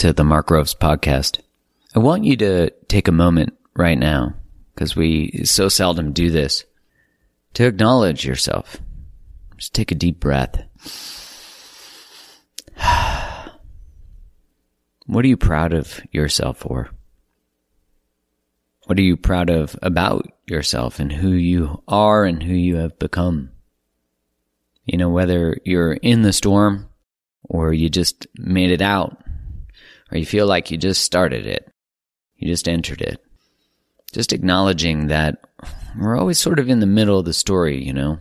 to the Mark Groves podcast. I want you to take a moment right now, because we so seldom do this, to acknowledge yourself. Just take a deep breath. what are you proud of yourself for? What are you proud of about yourself and who you are and who you have become? You know, whether you're in the storm or you just made it out or you feel like you just started it, you just entered it. Just acknowledging that we're always sort of in the middle of the story, you know?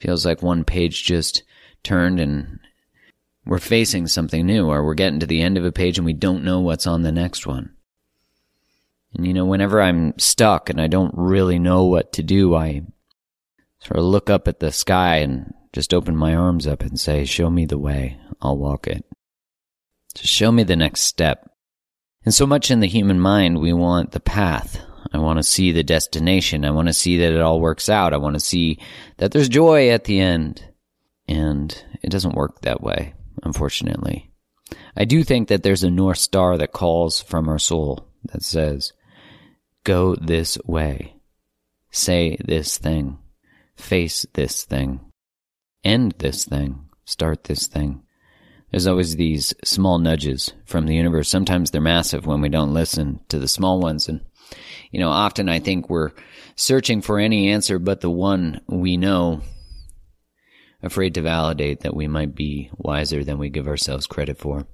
Feels like one page just turned and we're facing something new, or we're getting to the end of a page and we don't know what's on the next one. And you know, whenever I'm stuck and I don't really know what to do, I sort of look up at the sky and just open my arms up and say, Show me the way, I'll walk it. Just show me the next step. And so much in the human mind, we want the path. I want to see the destination. I want to see that it all works out. I want to see that there's joy at the end. And it doesn't work that way, unfortunately. I do think that there's a North Star that calls from our soul that says, go this way, say this thing, face this thing, end this thing, start this thing. There's always these small nudges from the universe. Sometimes they're massive when we don't listen to the small ones. And, you know, often I think we're searching for any answer but the one we know, afraid to validate that we might be wiser than we give ourselves credit for.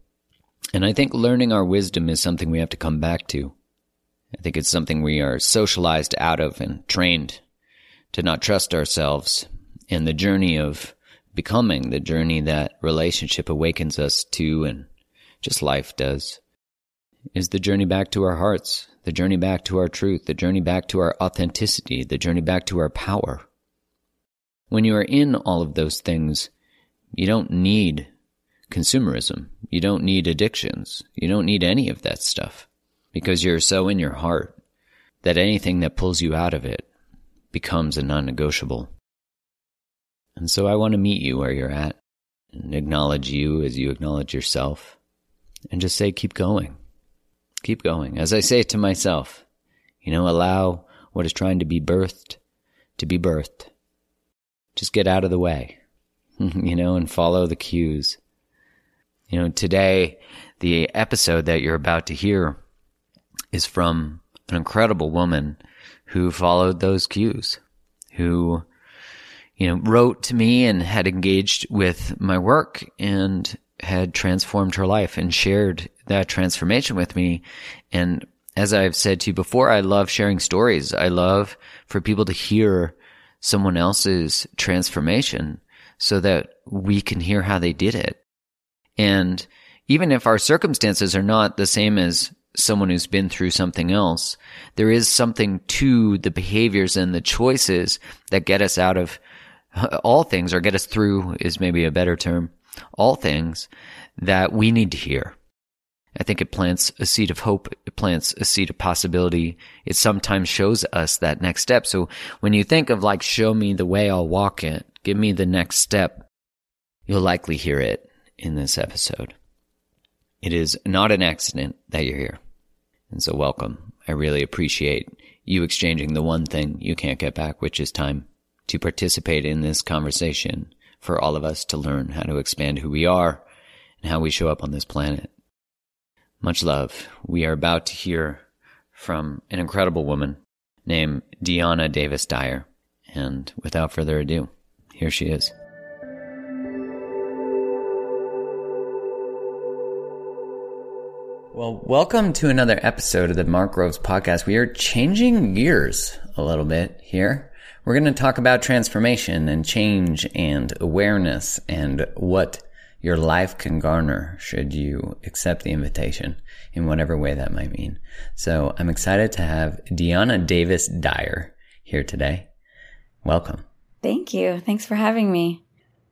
And I think learning our wisdom is something we have to come back to. I think it's something we are socialized out of and trained to not trust ourselves in the journey of becoming the journey that relationship awakens us to and just life does is the journey back to our hearts, the journey back to our truth, the journey back to our authenticity, the journey back to our power. When you are in all of those things, you don't need consumerism. You don't need addictions. You don't need any of that stuff because you're so in your heart that anything that pulls you out of it becomes a non negotiable. And so I want to meet you where you're at and acknowledge you as you acknowledge yourself and just say, keep going. Keep going. As I say to myself, you know, allow what is trying to be birthed to be birthed. Just get out of the way, you know, and follow the cues. You know, today, the episode that you're about to hear is from an incredible woman who followed those cues, who you know, wrote to me and had engaged with my work and had transformed her life and shared that transformation with me and as I've said to you before, I love sharing stories. I love for people to hear someone else's transformation so that we can hear how they did it. And even if our circumstances are not the same as someone who's been through something else, there is something to the behaviors and the choices that get us out of all things or get us through is maybe a better term. All things that we need to hear. I think it plants a seed of hope. It plants a seed of possibility. It sometimes shows us that next step. So when you think of like, show me the way I'll walk it, give me the next step, you'll likely hear it in this episode. It is not an accident that you're here. And so welcome. I really appreciate you exchanging the one thing you can't get back, which is time to participate in this conversation for all of us to learn how to expand who we are and how we show up on this planet. Much love. We are about to hear from an incredible woman named Diana Davis Dyer. And without further ado, here she is. Well, welcome to another episode of the Mark Groves podcast. We are changing gears a little bit here. We're going to talk about transformation and change and awareness and what your life can garner should you accept the invitation in whatever way that might mean. So I'm excited to have Diana Davis Dyer here today. Welcome. Thank you. Thanks for having me.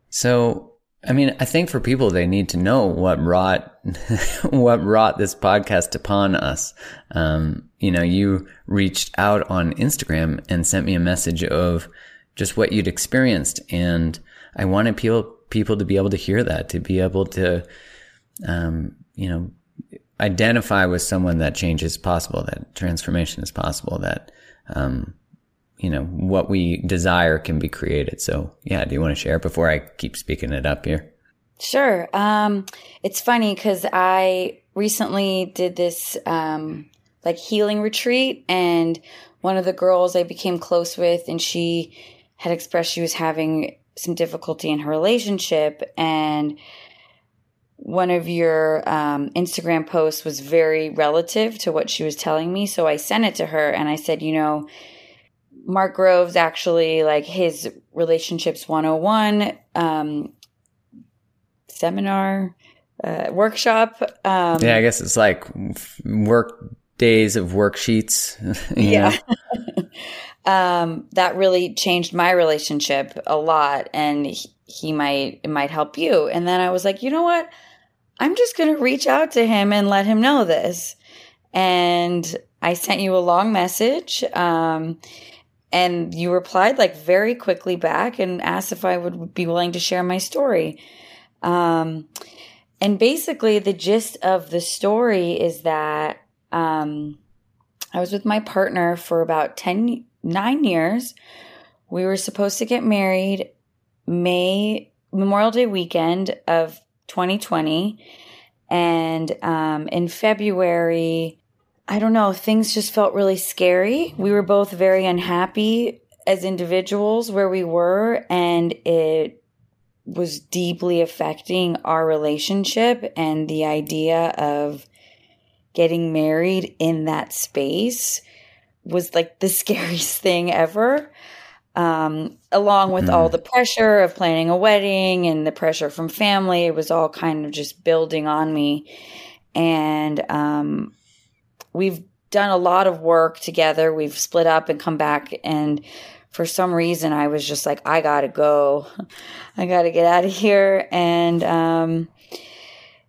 So, I mean, I think for people, they need to know what brought, what brought this podcast upon us. Um, you know, you reached out on Instagram and sent me a message of just what you'd experienced. And I wanted people people to be able to hear that, to be able to, um, you know, identify with someone that change is possible, that transformation is possible, that, um, you know, what we desire can be created. So, yeah, do you want to share before I keep speaking it up here? Sure. Um, it's funny because I recently did this um, like healing retreat, and one of the girls I became close with, and she had expressed she was having some difficulty in her relationship and one of your um, Instagram posts was very relative to what she was telling me. So I sent it to her and I said, you know, Mark Groves actually like his relationships 101 um, seminar, uh, workshop. Um, yeah, I guess it's like work days of worksheets. yeah. um, that really changed my relationship a lot. And he, he might, it might help you. And then I was like, you know what? I'm just going to reach out to him and let him know this. And I sent you a long message. Um, and you replied like very quickly back and asked if I would be willing to share my story. Um, and basically, the gist of the story is that um, I was with my partner for about 10, nine years. We were supposed to get married May Memorial Day weekend of 2020. And um, in February, I don't know, things just felt really scary. We were both very unhappy as individuals where we were, and it was deeply affecting our relationship and the idea of getting married in that space was like the scariest thing ever. Um, along with mm. all the pressure of planning a wedding and the pressure from family, it was all kind of just building on me. And um, we've done a lot of work together. We've split up and come back. And for some reason, I was just like, I gotta go. I gotta get out of here. And um,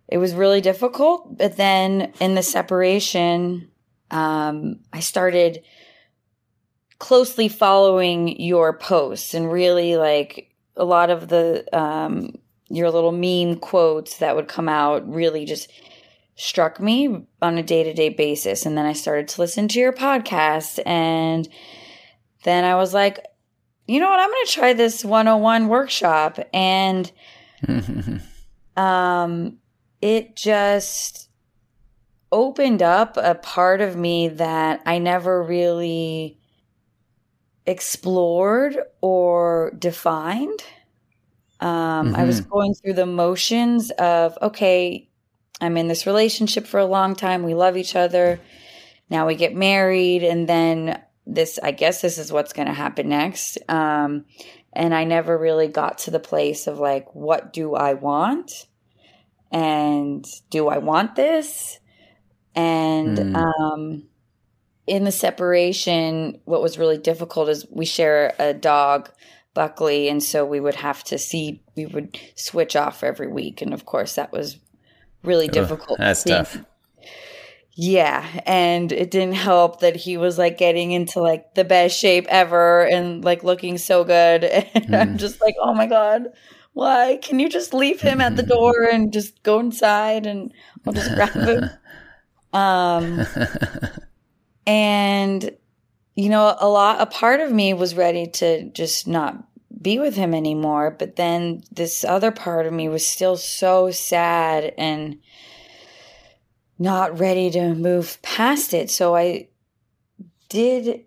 it was really difficult. But then in the separation, um, I started closely following your posts and really like a lot of the um, your little meme quotes that would come out really just struck me on a day-to-day basis and then I started to listen to your podcast and then I was like you know what I'm going to try this 101 workshop and um it just opened up a part of me that I never really explored or defined. Um, mm-hmm. I was mm-hmm. going through the motions of, okay, I'm in this relationship for a long time. We love each other. now we get married and then this i guess this is what's going to happen next um, and i never really got to the place of like what do i want and do i want this and Mm. um, in the separation what was really difficult is we share a dog buckley and so we would have to see we would switch off every week and of course that was really Ugh, difficult that's seeing- tough. yeah, and it didn't help that he was like getting into like the best shape ever and like looking so good. And I'm Mm. just like, oh my God, why? Can you just leave him at the door and just go inside and I'll just grab him? Um, and you know, a lot, a part of me was ready to just not be with him anymore. But then this other part of me was still so sad and not ready to move past it. So I did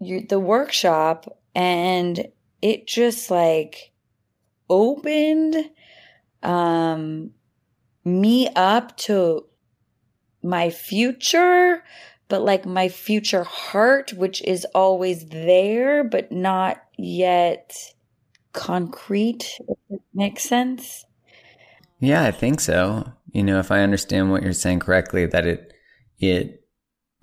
the workshop and it just like opened um, me up to my future, but like my future heart, which is always there, but not yet concrete, if makes sense. Yeah, I think so. You know, if I understand what you're saying correctly, that it it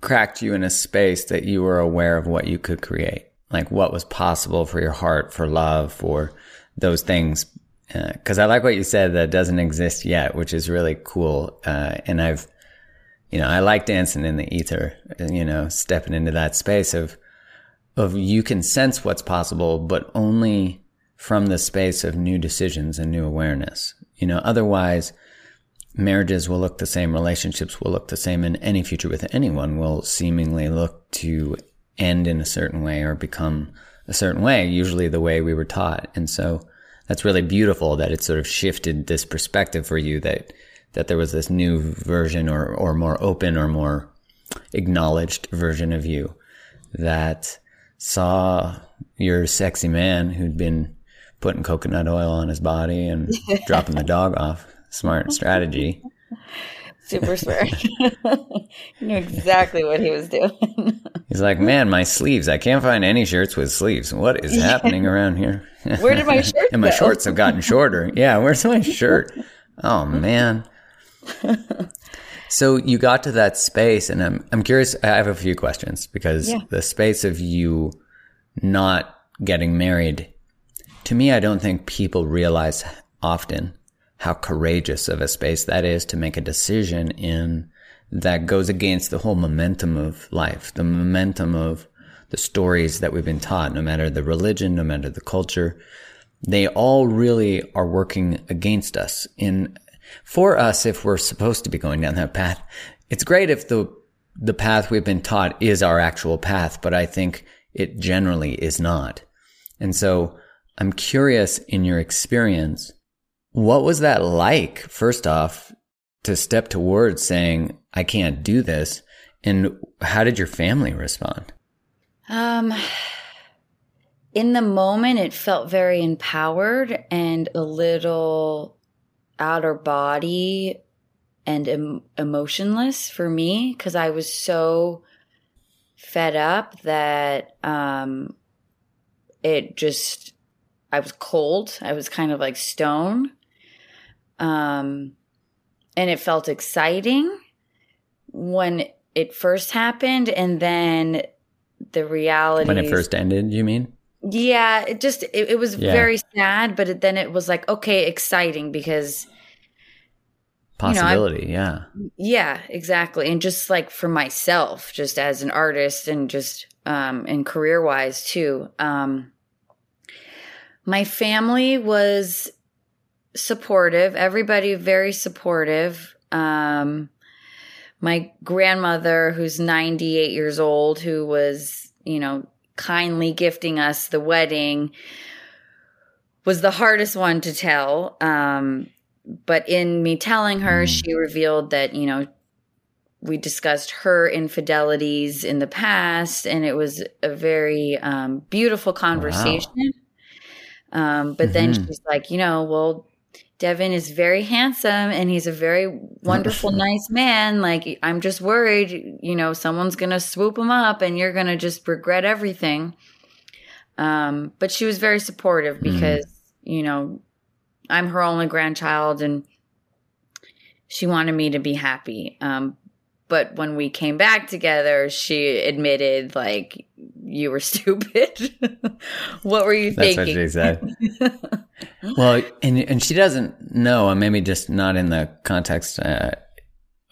cracked you in a space that you were aware of what you could create, like what was possible for your heart, for love, for those things. Because I like what you said that doesn't exist yet, which is really cool. Uh, and I've, you know, I like dancing in the ether. You know, stepping into that space of of you can sense what's possible, but only from the space of new decisions and new awareness. You know, otherwise, marriages will look the same, relationships will look the same, and any future with anyone will seemingly look to end in a certain way or become a certain way, usually the way we were taught. And so that's really beautiful that it sort of shifted this perspective for you that that there was this new version or or more open or more acknowledged version of you that saw your sexy man who'd been putting coconut oil on his body and dropping the dog off. Smart strategy. Super smart. he knew exactly what he was doing. He's like, man, my sleeves. I can't find any shirts with sleeves. What is happening around here? Where did my shirt and my go? shorts have gotten shorter. Yeah, where's my shirt? Oh man. So you got to that space, and I'm I'm curious. I have a few questions because Yeah. the space of you not getting married, to me, I don't think people realize often how courageous of a space that is to make a decision in that goes against the whole momentum of life, the momentum of the stories that we've been taught, no matter the religion, no matter the culture. They all really are working against us in for us if we're supposed to be going down that path. It's great if the the path we've been taught is our actual path, but I think it generally is not. And so I'm curious in your experience, what was that like, first off, to step towards saying, I can't do this? And how did your family respond? Um, in the moment, it felt very empowered and a little outer body and em- emotionless for me because I was so fed up that um, it just I was cold. I was kind of like stone. Um, and it felt exciting when it first happened, and then the reality When it first ended, you mean? Yeah, it just it, it was Yeah. very sad, but it, then it was like okay, exciting because You know, I- Possibility, yeah. yeah, exactly, and just like for myself, just as an artist and just um, and career wise too. Um, my family was supportive. Everybody very supportive. Um, my grandmother, who's 98 years old, who was, you know, kindly gifting us the wedding, was the hardest one to tell. Um, but in me telling her, Mm. she revealed that, you know, we discussed her infidelities in the past, and it was a very um, beautiful conversation. Um, but then Mhm. she's like, you know, well, Devin is very handsome and he's a very wonderful, nice man. Like, I'm just worried, you know, someone's going to swoop him up and you're going to just regret everything. Um, but she was very supportive because, mm. you know, I'm her only grandchild and she wanted me to be happy. Um, but when we came back together, she admitted, like, you were stupid. what were you That's thinking? That's what she said. well, and and she doesn't know, maybe just not in the context uh,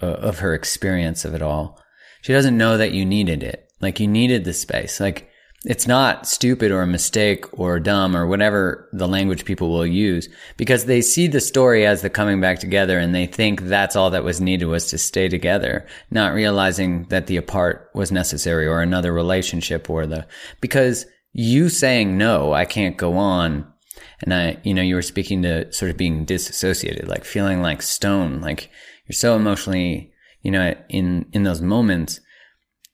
of her experience of it all. She doesn't know that you needed it. Like you needed the space. Like it's not stupid or a mistake or dumb or whatever the language people will use because they see the story as the coming back together and they think that's all that was needed was to stay together, not realizing that the apart was necessary or another relationship or the, because you saying no, I can't go on. And I, you know, you were speaking to sort of being disassociated, like feeling like stone, like you're so emotionally, you know, in, in those moments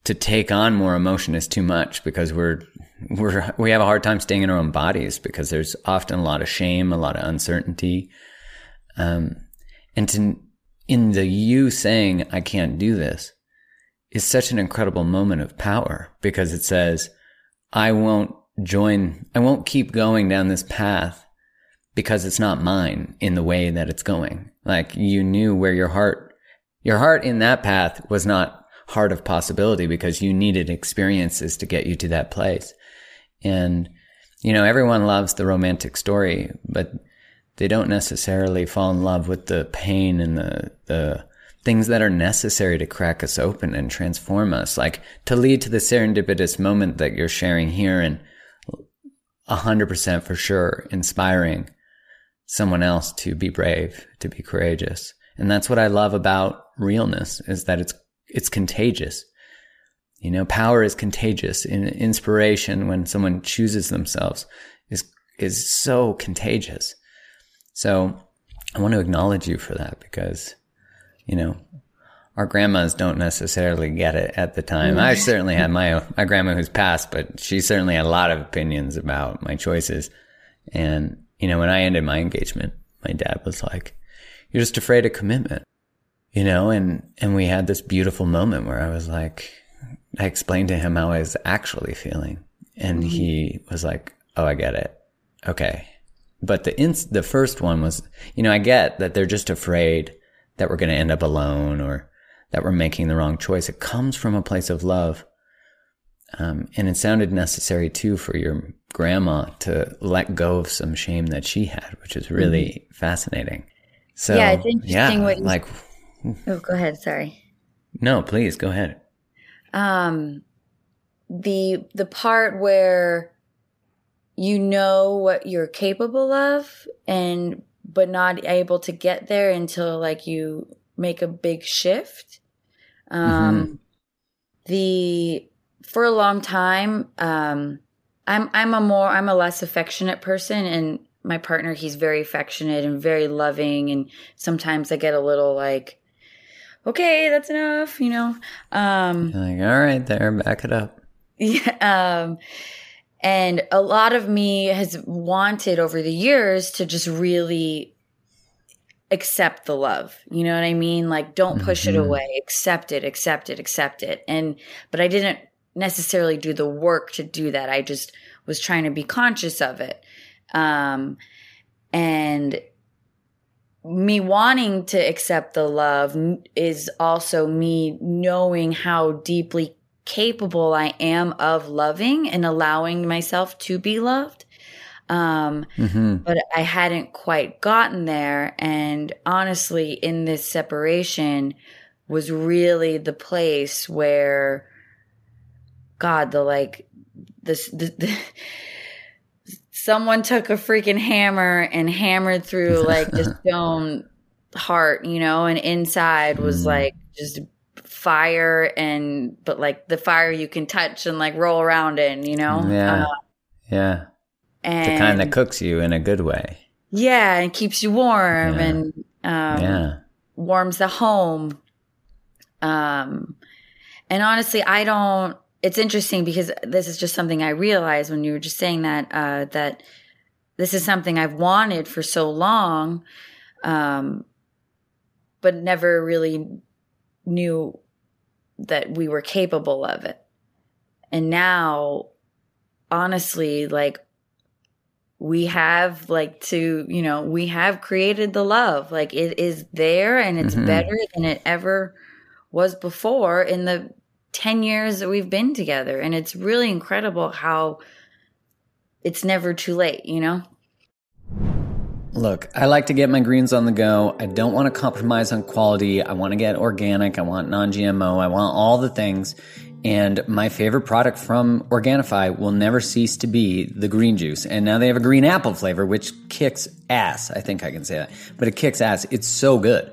to take on more emotion is too much because we're we're we have a hard time staying in our own bodies because there's often a lot of shame, a lot of uncertainty, um, and to in the you saying I can't do this is such an incredible moment of power because it says I won't join, I won't keep going down this path because it's not mine in the way that it's going. Like you knew where your heart, your heart in that path was not heart of possibility because you needed experiences to get you to that place. And, you know, everyone loves the romantic story, but they don't necessarily fall in love with the pain and the, the things that are necessary to crack us open and transform us, like to lead to the serendipitous moment that you're sharing here and a hundred percent for sure inspiring someone else to be brave, to be courageous. And that's what I love about realness is that it's it's contagious. You know, power is contagious. In inspiration, when someone chooses themselves, is is so contagious. So, I want to acknowledge you for that because, you know, our grandmas don't necessarily get it at the time. I mm. certainly had my my grandma who's passed, but she certainly had a lot of opinions about my choices. And you know, when I ended my engagement, my dad was like, "You're just afraid of commitment." You know, and, and we had this beautiful moment where I was like, I explained to him how I was actually feeling. And mm-hmm. he was like, Oh, I get it. Okay. But the ins- the first one was, you know, I get that they're just afraid that we're going to end up alone or that we're making the wrong choice. It comes from a place of love. Um, and it sounded necessary too for your grandma to let go of some shame that she had, which is really mm-hmm. fascinating. So yeah, it's interesting yeah, what you, like Oh, go ahead. Sorry. No, please go ahead. Um, the the part where you know what you're capable of, and but not able to get there until like you make a big shift. Um, mm-hmm. the for a long time, um, I'm I'm a more I'm a less affectionate person, and my partner he's very affectionate and very loving, and sometimes I get a little like okay, that's enough, you know. Um, like, all right, there, back it up. Yeah. Um, and a lot of me has wanted over the years to just really accept the love. You know what I mean? Like, don't push mm-hmm. it away. Accept it, accept it, accept it. And, but I didn't necessarily do the work to do that. I just was trying to be conscious of it. Um, and me wanting to accept the love is also me knowing how deeply capable I am of loving and allowing myself to be loved. Um, mm-hmm. But I hadn't quite gotten there. And honestly, in this separation was really the place where God, the like, this, the, the someone took a freaking hammer and hammered through like the stone heart, you know, and inside was mm. like just fire and but like the fire you can touch and like roll around in, you know? Yeah. Uh, yeah. And the kind that cooks you in a good way. Yeah, and keeps you warm yeah. and um yeah. warms the home. Um and honestly, I don't it's interesting because this is just something I realized when you were just saying that, uh, that this is something I've wanted for so long. um, but never really knew that we were capable of it. And now, honestly, like we have like to, you know, we have created the love. Like it is there and it's Mhm. better than it ever was before in the 10 years that we've been together. And it's really incredible how it's never too late, you know? Look, I like to get my greens on the go. I don't want to compromise on quality. I want to get organic. I want non GMO. I want all the things. And my favorite product from Organifi will never cease to be the green juice. And now they have a green apple flavor, which kicks ass. I think I can say that. But it kicks ass. It's so good.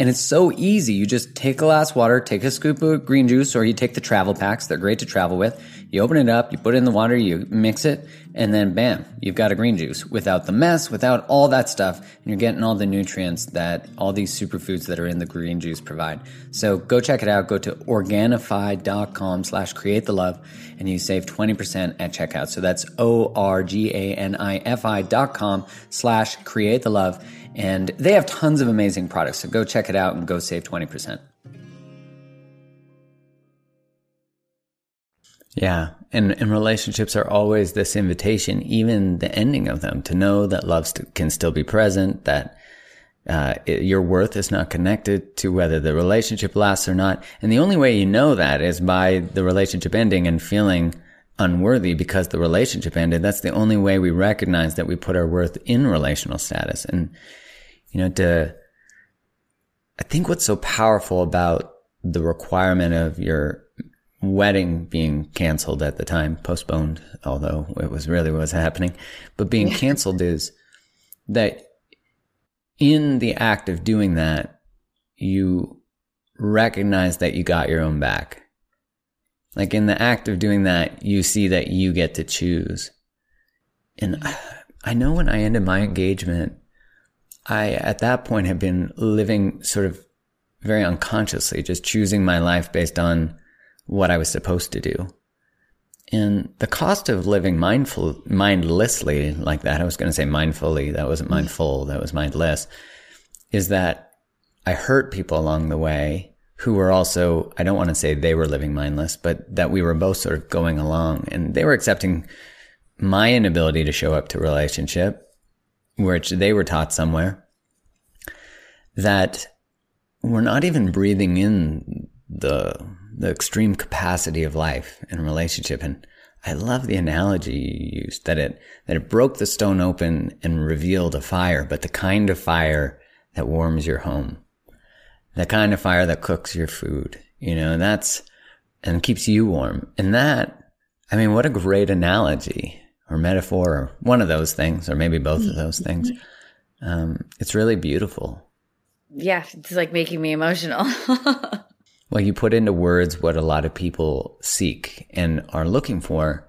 And it's so easy. You just take a glass of water, take a scoop of green juice, or you take the travel packs. They're great to travel with. You open it up, you put it in the water, you mix it, and then bam, you've got a green juice without the mess, without all that stuff. And you're getting all the nutrients that all these superfoods that are in the green juice provide. So go check it out. Go to organifi.com slash create the love and you save 20% at checkout. So that's O-R-G-A-N-I-F-I dot com slash create the love. And they have tons of amazing products. So go check it out and go save 20%. Yeah. And, and relationships are always this invitation, even the ending of them, to know that love st- can still be present, that uh, it, your worth is not connected to whether the relationship lasts or not. And the only way you know that is by the relationship ending and feeling unworthy because the relationship ended. That's the only way we recognize that we put our worth in relational status. And, you know, to, I think what's so powerful about the requirement of your wedding being canceled at the time, postponed, although it was really what was happening, but being canceled is that in the act of doing that, you recognize that you got your own back. Like in the act of doing that, you see that you get to choose. And mm-hmm. I know when I ended my engagement, I, at that point, had been living sort of very unconsciously, just choosing my life based on what I was supposed to do. And the cost of living mindful, mindlessly like that, I was going to say mindfully, that wasn't mm. mindful, that was mindless, is that I hurt people along the way who were also, I don't want to say they were living mindless, but that we were both sort of going along and they were accepting my inability to show up to relationship, which they were taught somewhere, that we're not even breathing in the the extreme capacity of life and relationship. And I love the analogy you used that it that it broke the stone open and revealed a fire, but the kind of fire that warms your home, the kind of fire that cooks your food, you know, and that's and keeps you warm. And that, I mean, what a great analogy or metaphor or one of those things, or maybe both of those things. Um, it's really beautiful. Yeah, it's like making me emotional. Well, you put into words what a lot of people seek and are looking for.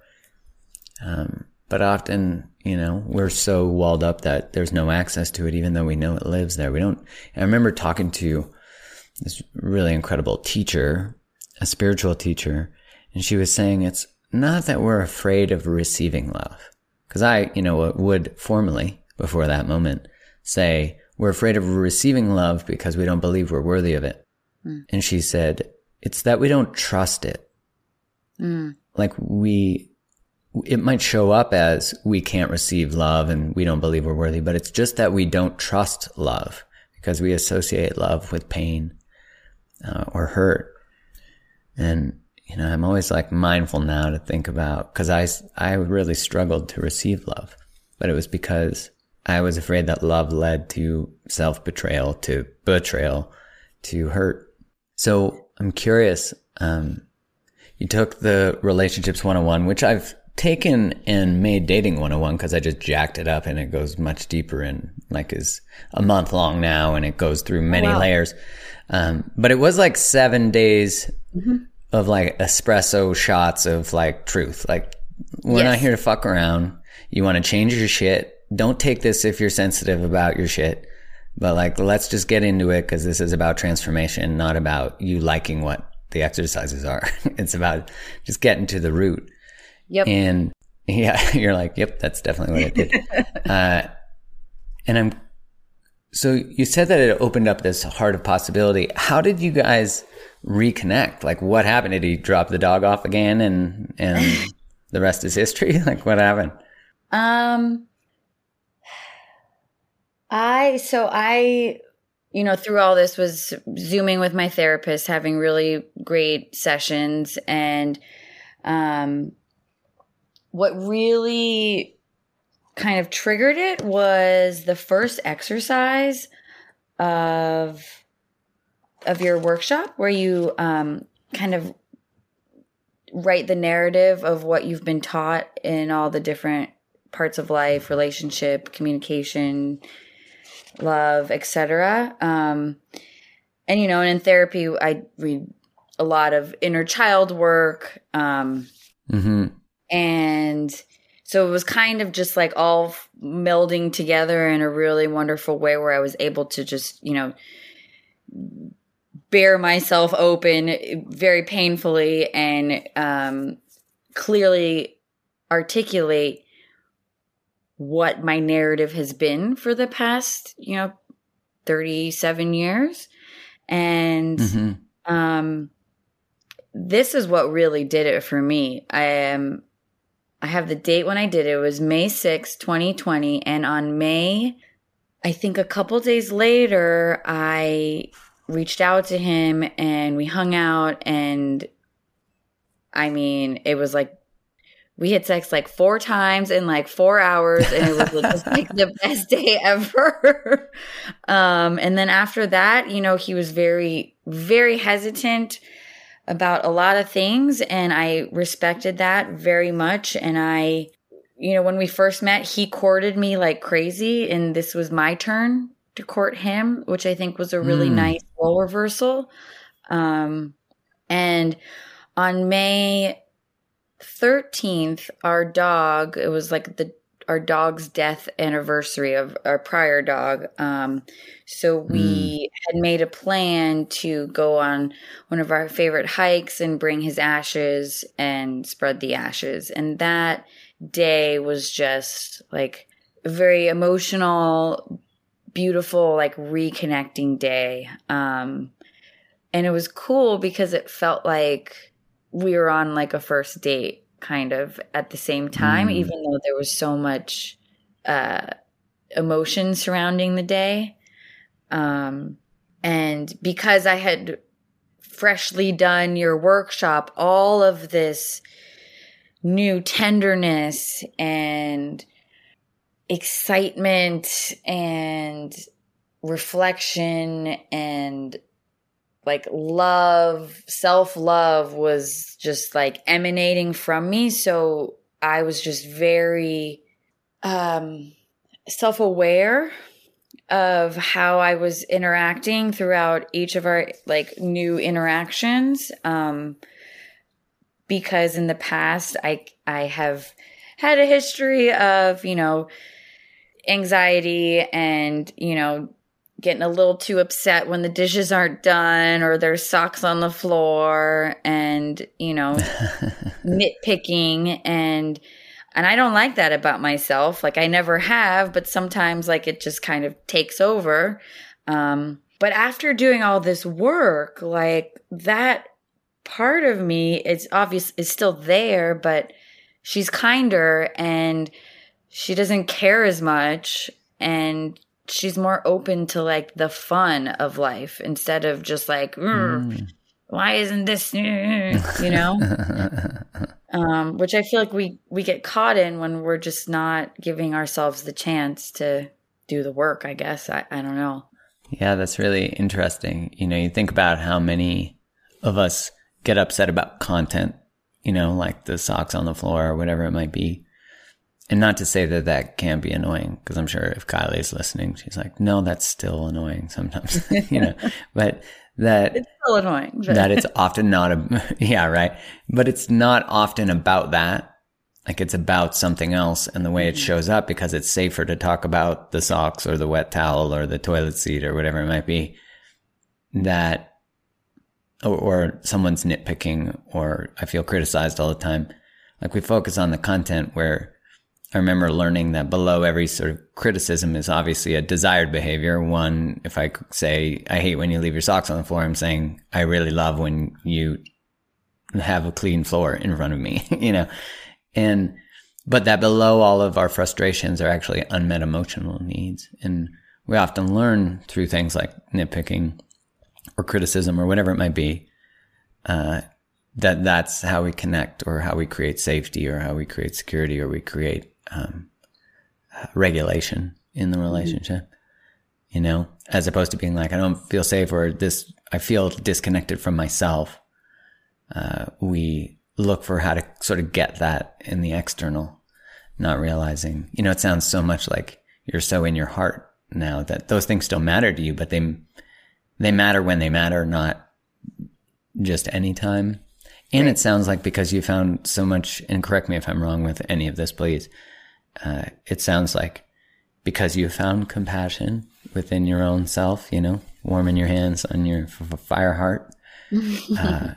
Um, but often, you know, we're so walled up that there's no access to it, even though we know it lives there. We don't. I remember talking to this really incredible teacher, a spiritual teacher, and she was saying it's not that we're afraid of receiving love. Cause I, you know, would formally before that moment say we're afraid of receiving love because we don't believe we're worthy of it. And she said, it's that we don't trust it. Like we, it might show up as we can't receive love and we don't believe we're worthy, but it's just that we don't trust love because we associate love with pain uh, or hurt. And, you know, I'm always like mindful now to think about, cause I, I really struggled to receive love, but it was because I was afraid that love led to self betrayal, to betrayal, to hurt. So I'm curious. Um, you took the relationships 101, which I've taken and made dating 101 because I just jacked it up and it goes much deeper and like is a month long now and it goes through many wow. layers. Um, but it was like seven days of like espresso shots of like truth. Like we're not here to fuck around. You want to change your shit. Don't take this if you're sensitive about your shit. But like, let's just get into it because this is about transformation, not about you liking what the exercises are. it's about just getting to the root. yep. And yeah, you're like, yep, that's definitely what it did. uh, and I'm So you said that it opened up this heart of possibility. How did you guys reconnect? Like what happened? Did he drop the dog off again and and the rest is history? Like what happened? Um I so I you know through all this was zooming with my therapist having really great sessions and um what really kind of triggered it was the first exercise of of your workshop where you um kind of write the narrative of what you've been taught in all the different parts of life relationship communication love, etc. Um, and you know, and in therapy, I read a lot of inner child work, um, mm-hmm. and so it was kind of just like all melding together in a really wonderful way, where I was able to just you know bare myself open very painfully and um, clearly articulate what my narrative has been for the past, you know, 37 years. And mm-hmm. um this is what really did it for me. I am I have the date when I did it. It was May 6, 2020, and on May I think a couple days later I reached out to him and we hung out and I mean, it was like we had sex like four times in like four hours and it was just like the best day ever. Um, and then after that you know he was very very hesitant about a lot of things and i respected that very much. And i you know when we first met he courted me like crazy and this was my turn to court him which i think was a really mm. nice role reversal. Um, and on may 13th, our dog, it was like the our dog's death anniversary of our prior dog. Um, so we mm. had made a plan to go on one of our favorite hikes and bring his ashes and spread the ashes. And that day was just like a very emotional, beautiful, like reconnecting day. Um, and it was cool because it felt like we were on like a first date kind of at the same time, mm. even though there was so much uh, emotion surrounding the day. Um, and because I had freshly done your workshop, all of this new tenderness and excitement and reflection and like love, self love was just like emanating from me. So I was just very um, self aware of how I was interacting throughout each of our like new interactions. Um, because in the past, I I have had a history of you know anxiety and you know getting a little too upset when the dishes aren't done or there's socks on the floor and you know nitpicking. And and I don't like that about myself. Like I never have but sometimes like it just kind of takes over. Um but after doing all this work like that part of me is obvious is still there but she's kinder and she doesn't care as much. And she's more open to like the fun of life instead of just like mm. why isn't this you know? Um, which i feel like we we get caught in when we're just not giving ourselves the chance to do the work i guess. I, I don't know. Yeah that's really interesting. You know you think about how many of us get upset about content you know like the socks on the floor or whatever it might be and not to say that that can be annoying, because I'm sure if Kylie's listening, she's like, no, that's still annoying sometimes, you know, but that it's still annoying, but. that it's often not a, yeah, right. But it's not often about that. Like it's about something else and the way it mm-hmm. shows up because it's safer to talk about the socks or the wet towel or the toilet seat or whatever it might be that, or, or someone's nitpicking or I feel criticized all the time. Like we focus on the content where I remember learning that below every sort of criticism is obviously a desired behavior. One, if I say, I hate when you leave your socks on the floor, I'm saying, I really love when you have a clean floor in front of me, you know, and, but that below all of our frustrations are actually unmet emotional needs. And we often learn through things like nitpicking or criticism or whatever it might be, uh, that that's how we connect or how we create safety or how we create security or we create, um, regulation in the relationship, mm-hmm. you know, as opposed to being like, I don't feel safe or this, I feel disconnected from myself uh, we look for how to sort of get that in the external, not realizing, you know, it sounds so much like you're so in your heart now that those things still matter to you, but they, they matter when they matter, not just anytime. And right. it sounds like because you found so much, and correct me if I'm wrong with any of this, please. Uh, it sounds like because you found compassion within your own self, you know, warming your hands on your fire heart, uh,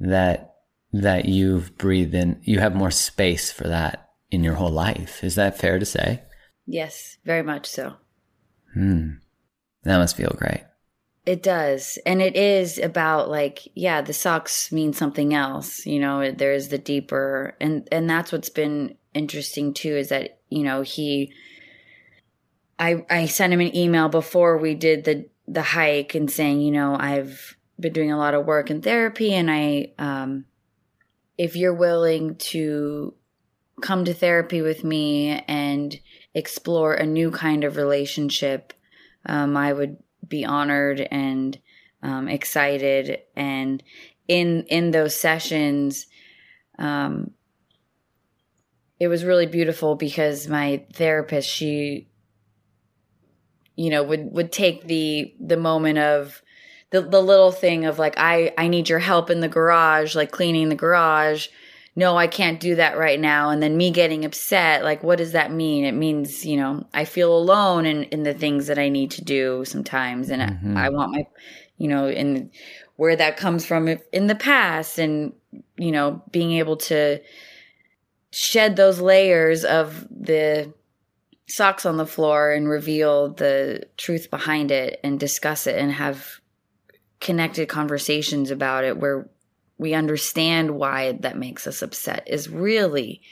that that you've breathed in you have more space for that in your whole life. Is that fair to say? Yes very much so. Hmm. That must feel great. It does. And it is about like yeah the socks mean something else you know there's the deeper and and that's what's been interesting too is that you know he i i sent him an email before we did the the hike and saying you know i've been doing a lot of work in therapy and I um if you're willing to come to therapy with me and explore a new kind of relationship, um, I would be honored and um, excited. And in in those sessions, um, it was really beautiful because my therapist, she, you know, would would take the the moment of the the little thing of like I I need your help in the garage, like cleaning the garage. No, I can't do that right now. And then me getting upset, like what does that mean? It means, you know, I feel alone in in the things that I need to do sometimes and mm-hmm. I, I want my you know, and where that comes from in the past and you know, being able to shed those layers of the socks on the floor and reveal the truth behind it and discuss it and have connected conversations about it where we understand why that makes us upset is really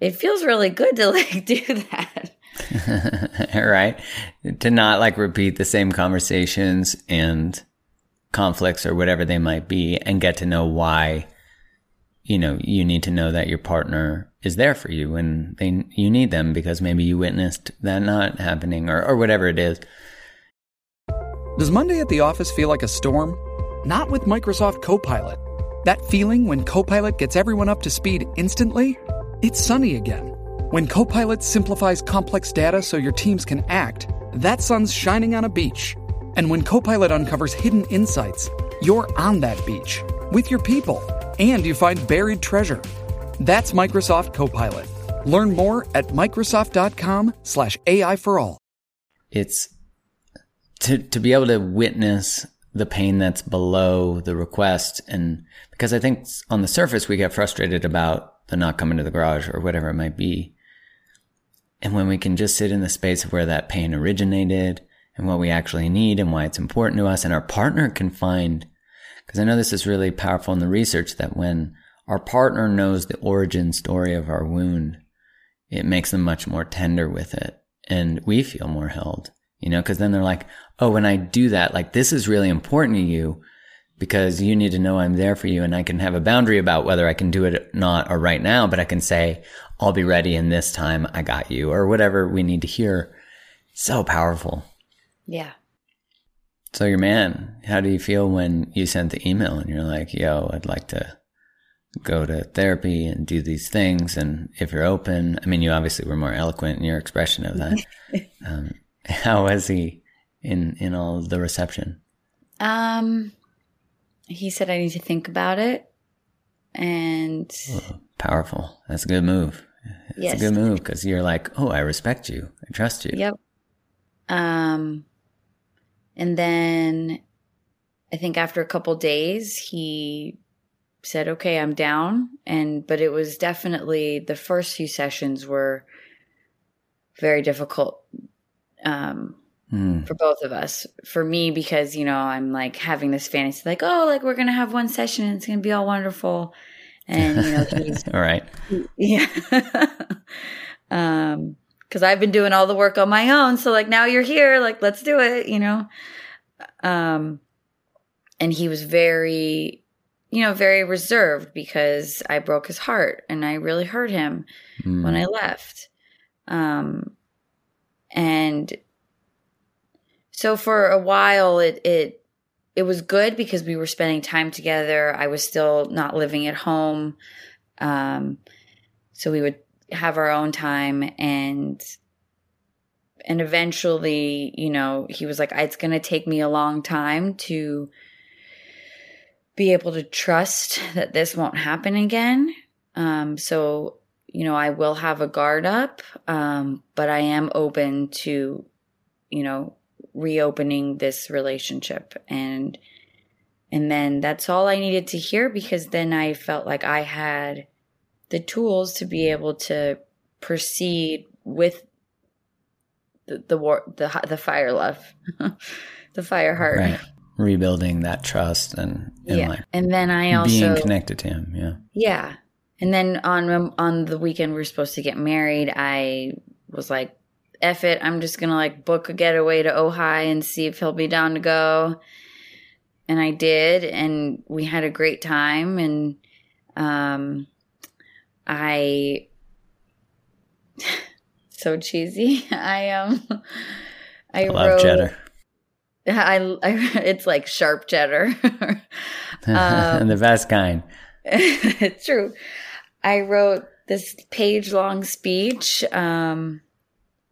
it feels really good to like do that. Right. To not like repeat the same conversations and conflicts or whatever they might be and get to know why you know you need to know that your partner is there for you and they you need them because maybe you witnessed that not happening or, or whatever it is does Monday at the office feel like a storm? Not with Microsoft Copilot. That feeling when Copilot gets everyone up to speed instantly? It's sunny again. When Copilot simplifies complex data so your teams can act, that sun's shining on a beach. And when Copilot uncovers hidden insights, you're on that beach with your people and you find buried treasure. That's Microsoft Copilot. Learn more at Microsoft.com/slash AI for all. It's to to be able to witness the pain that's below the request and because I think on the surface we get frustrated about the not coming to the garage or whatever it might be. And when we can just sit in the space of where that pain originated and what we actually need and why it's important to us and our partner can find because I know this is really powerful in the research that when our partner knows the origin story of our wound, it makes them much more tender with it and we feel more held you know, cause then they're like, Oh, when I do that, like this is really important to you because you need to know I'm there for you and I can have a boundary about whether I can do it or not or right now, but I can say, I'll be ready in this time. I got you or whatever we need to hear. So powerful. Yeah. So your man, how do you feel when you sent the email and you're like, yo, I'd like to go to therapy and do these things. And if you're open, I mean, you obviously were more eloquent in your expression of that. um, How was he in in all the reception? Um, he said I need to think about it, and oh, powerful. That's a good move. It's yes. a good move because you're like, oh, I respect you, I trust you. Yep. Um, and then I think after a couple days, he said, okay, I'm down. And, but it was definitely the first few sessions were very difficult um, Mm. for both of us. For me, because, you know, I'm like having this fantasy, like, oh, like we're going to have one session and it's going to be all wonderful. And, you know, All right. yeah. Um, cause I've been doing all the work on my own. So like now you're here, like, let's do it, you know? Um, and he was very, you know, very reserved because I broke his heart and I really hurt him Mm. when I left. Um, and so for a while, it, it, it was good because we were spending time together. I was still not living at home. Um, so we would have our own time and, and eventually, you know, he was like, it's going to take me a long time to be able to trust that this won't happen again. Um, so, you know, I will have a guard up, um, but I am open to, you know, reopening this relationship and and then that's all I needed to hear because then I felt like I had the tools to be able to proceed with the the war the the fire love the fire heart Right. Rebuilding that trust and, and yeah like and then I also being connected to him. Yeah. yeah. And then on on the weekend we were supposed to get married, I was like, F it, I'm just gonna like book a getaway to Ojai and see if he'll be down to go. And I did, and we had a great time and um I so cheesy. I um I, I love wrote cheddar. I, I it's like sharp cheddar. Um, the best kind. it's true. I wrote this page long speech. Um,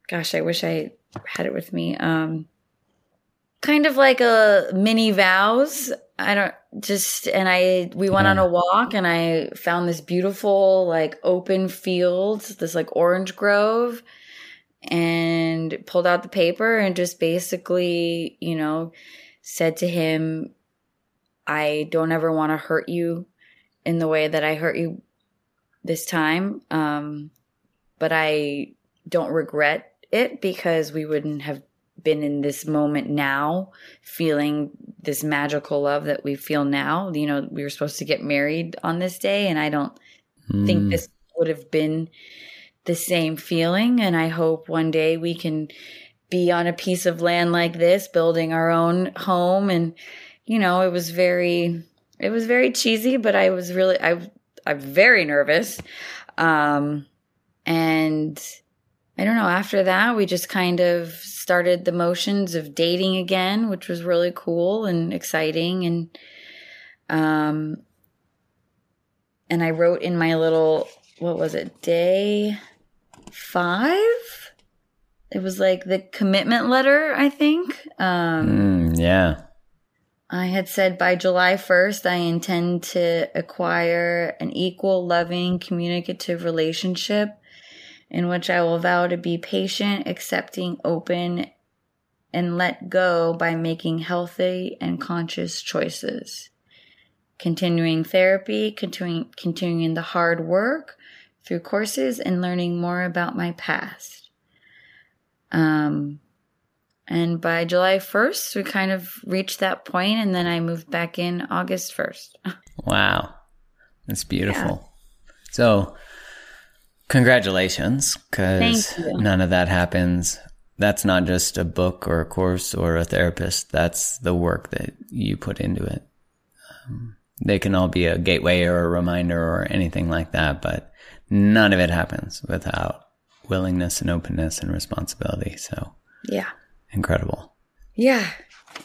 gosh, I wish I had it with me. Um, kind of like a mini vows. I don't just, and I, we went on a walk and I found this beautiful, like open field, this like orange grove and pulled out the paper and just basically, you know, said to him, I don't ever want to hurt you in the way that I hurt you this time. Um, but I don't regret it because we wouldn't have been in this moment now, feeling this magical love that we feel now. You know, we were supposed to get married on this day, and I don't think Mm. this would have been the same feeling. And I hope one day we can be on a piece of land like this, building our own home. And, you know, it was very, it was very cheesy, but I was really, I, I'm very nervous. Um, and I don't know, after that, we just kind of started the motions of dating again, which was really cool and exciting. And, um, and I wrote in my little, what was it, day five? It was like the commitment letter, I think. Um, Mm, yeah. I had said by July 1st, I intend to acquire an equal, loving, communicative relationship in which I will vow to be patient, accepting, open, and let go by making healthy and conscious choices. Continuing therapy, continuing, continuing the hard work through courses, and learning more about my past. Um, and by July 1st, we kind of reached that point, and then I moved back in August 1st. Wow. That's beautiful. So, congratulations, because none of that happens. That's not just a book or a course or a therapist. That's the work that you put into it. Um, they can all be a gateway or a reminder or anything like that, but none of it happens without willingness and openness and responsibility. So, Yeah. incredible. Yeah.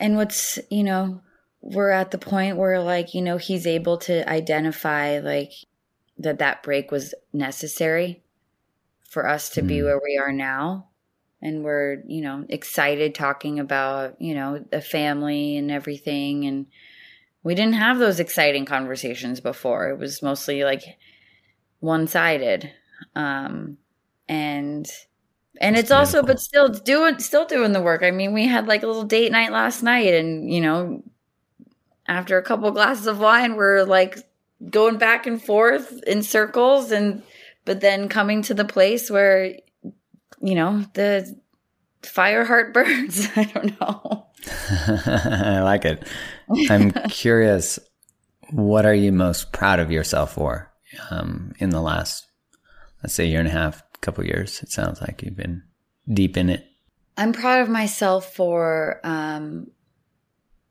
And what's, you know, we're at the point where, like, you know, he's able to identify, like, that that break was necessary for us to be Mm. where we are now. And we're, you know, excited talking about, you know, the family and everything. And we didn't have those exciting conversations before. It was mostly like one sided. Um, and, and That's it's also, but still doing, still doing the work. I mean, we had like a little date night last night and, you know, after a couple glasses of wine, we're like going back and forth in circles and but then coming to the place where you know the fire heart burns. I don't know. I like it. I'm curious what are you most proud of yourself for um, in the last let's say year and a half couple years? It sounds like you've been deep in it. I'm proud of myself for um,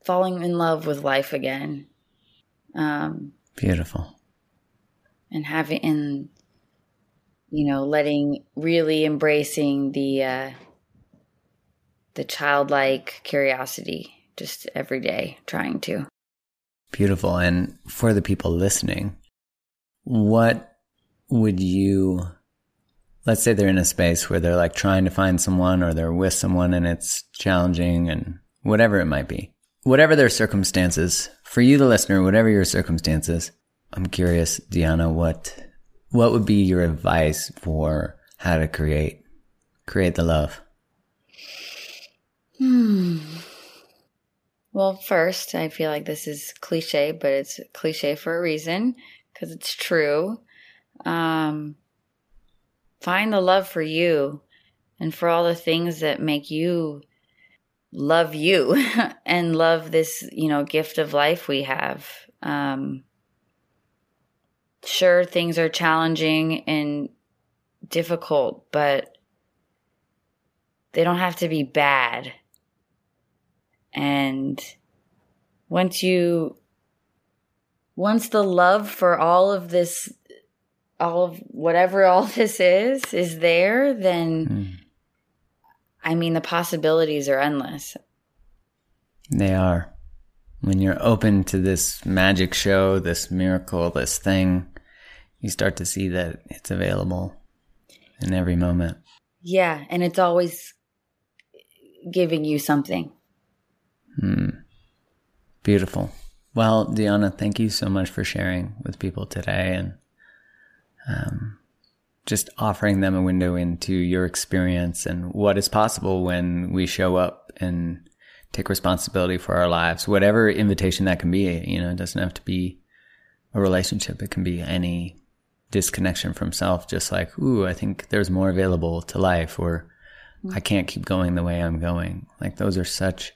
falling in love with life again. Um, beautiful and having and you know, letting really embracing the uh, the childlike curiosity just every day, trying to. Beautiful. And for the people listening, what would you let's say they're in a space where they're like trying to find someone or they're with someone and it's challenging and whatever it might be. Whatever their circumstances, for you the listener, whatever your circumstances, I'm curious, Diana, what what would be your advice for how to create create the love? Hmm. Well, first, I feel like this is cliche, but it's cliche for a reason because it's true. Um, find the love for you and for all the things that make you love you and love this, you know, gift of life we have. Um, sure things are challenging and difficult, but they don't have to be bad. And once you, once the love for all of this, all of whatever all this is, is there, then mm. I mean, the possibilities are endless. They are. When you're open to this magic show, this miracle, this thing, you start to see that it's available in every moment. Yeah, and it's always giving you something. Hmm. Beautiful. Well, Diana, thank you so much for sharing with people today and um, just offering them a window into your experience and what is possible when we show up and take responsibility for our lives, whatever invitation that can be. You know, it doesn't have to be a relationship, it can be any disconnection from self, just like, ooh, I think there's more available to life, or I can't keep going the way I'm going. Like, those are such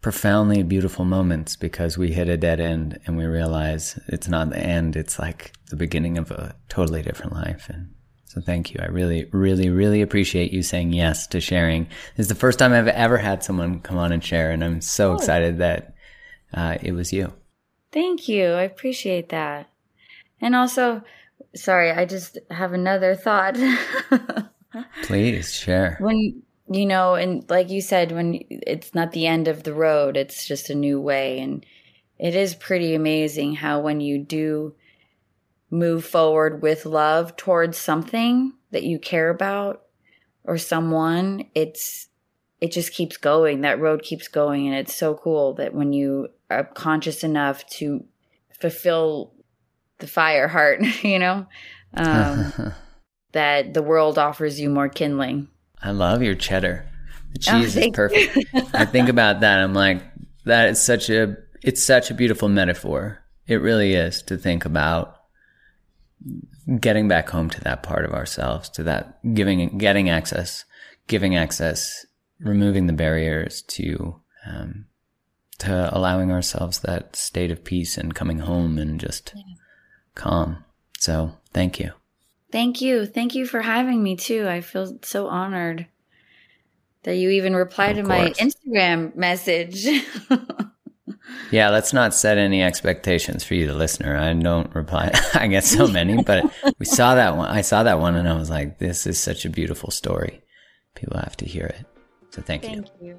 profoundly beautiful moments because we hit a dead end and we realize it's not the end, it's like the beginning of a totally different life. And so, thank you. I really, really, really appreciate you saying yes to sharing. This is the first time I've ever had someone come on and share, and I'm so oh. excited that uh, it was you. Thank you. I appreciate that. And also, sorry, I just have another thought. Please share. When you know, and like you said, when it's not the end of the road, it's just a new way. And it is pretty amazing how when you do move forward with love towards something that you care about or someone, it's it just keeps going. That road keeps going. And it's so cool that when you are conscious enough to fulfill the fire heart, you know, um, that the world offers you more kindling. I love your cheddar. The oh, cheese oh, is perfect. I think about that. I'm like, that is such a, it's such a beautiful metaphor. It really is to think about getting back home to that part of ourselves, to that giving, getting access, giving access, removing the barriers to, um, to allowing ourselves that state of peace and coming home and just yeah calm. So thank you. Thank you. Thank you for having me too. I feel so honored that you even replied to my Instagram message. yeah, let's not set any expectations for you, the listener. I don't reply. I get so many, but we saw that one. I saw that one and I was like, this is such a beautiful story. People have to hear it. So thank, thank you. you.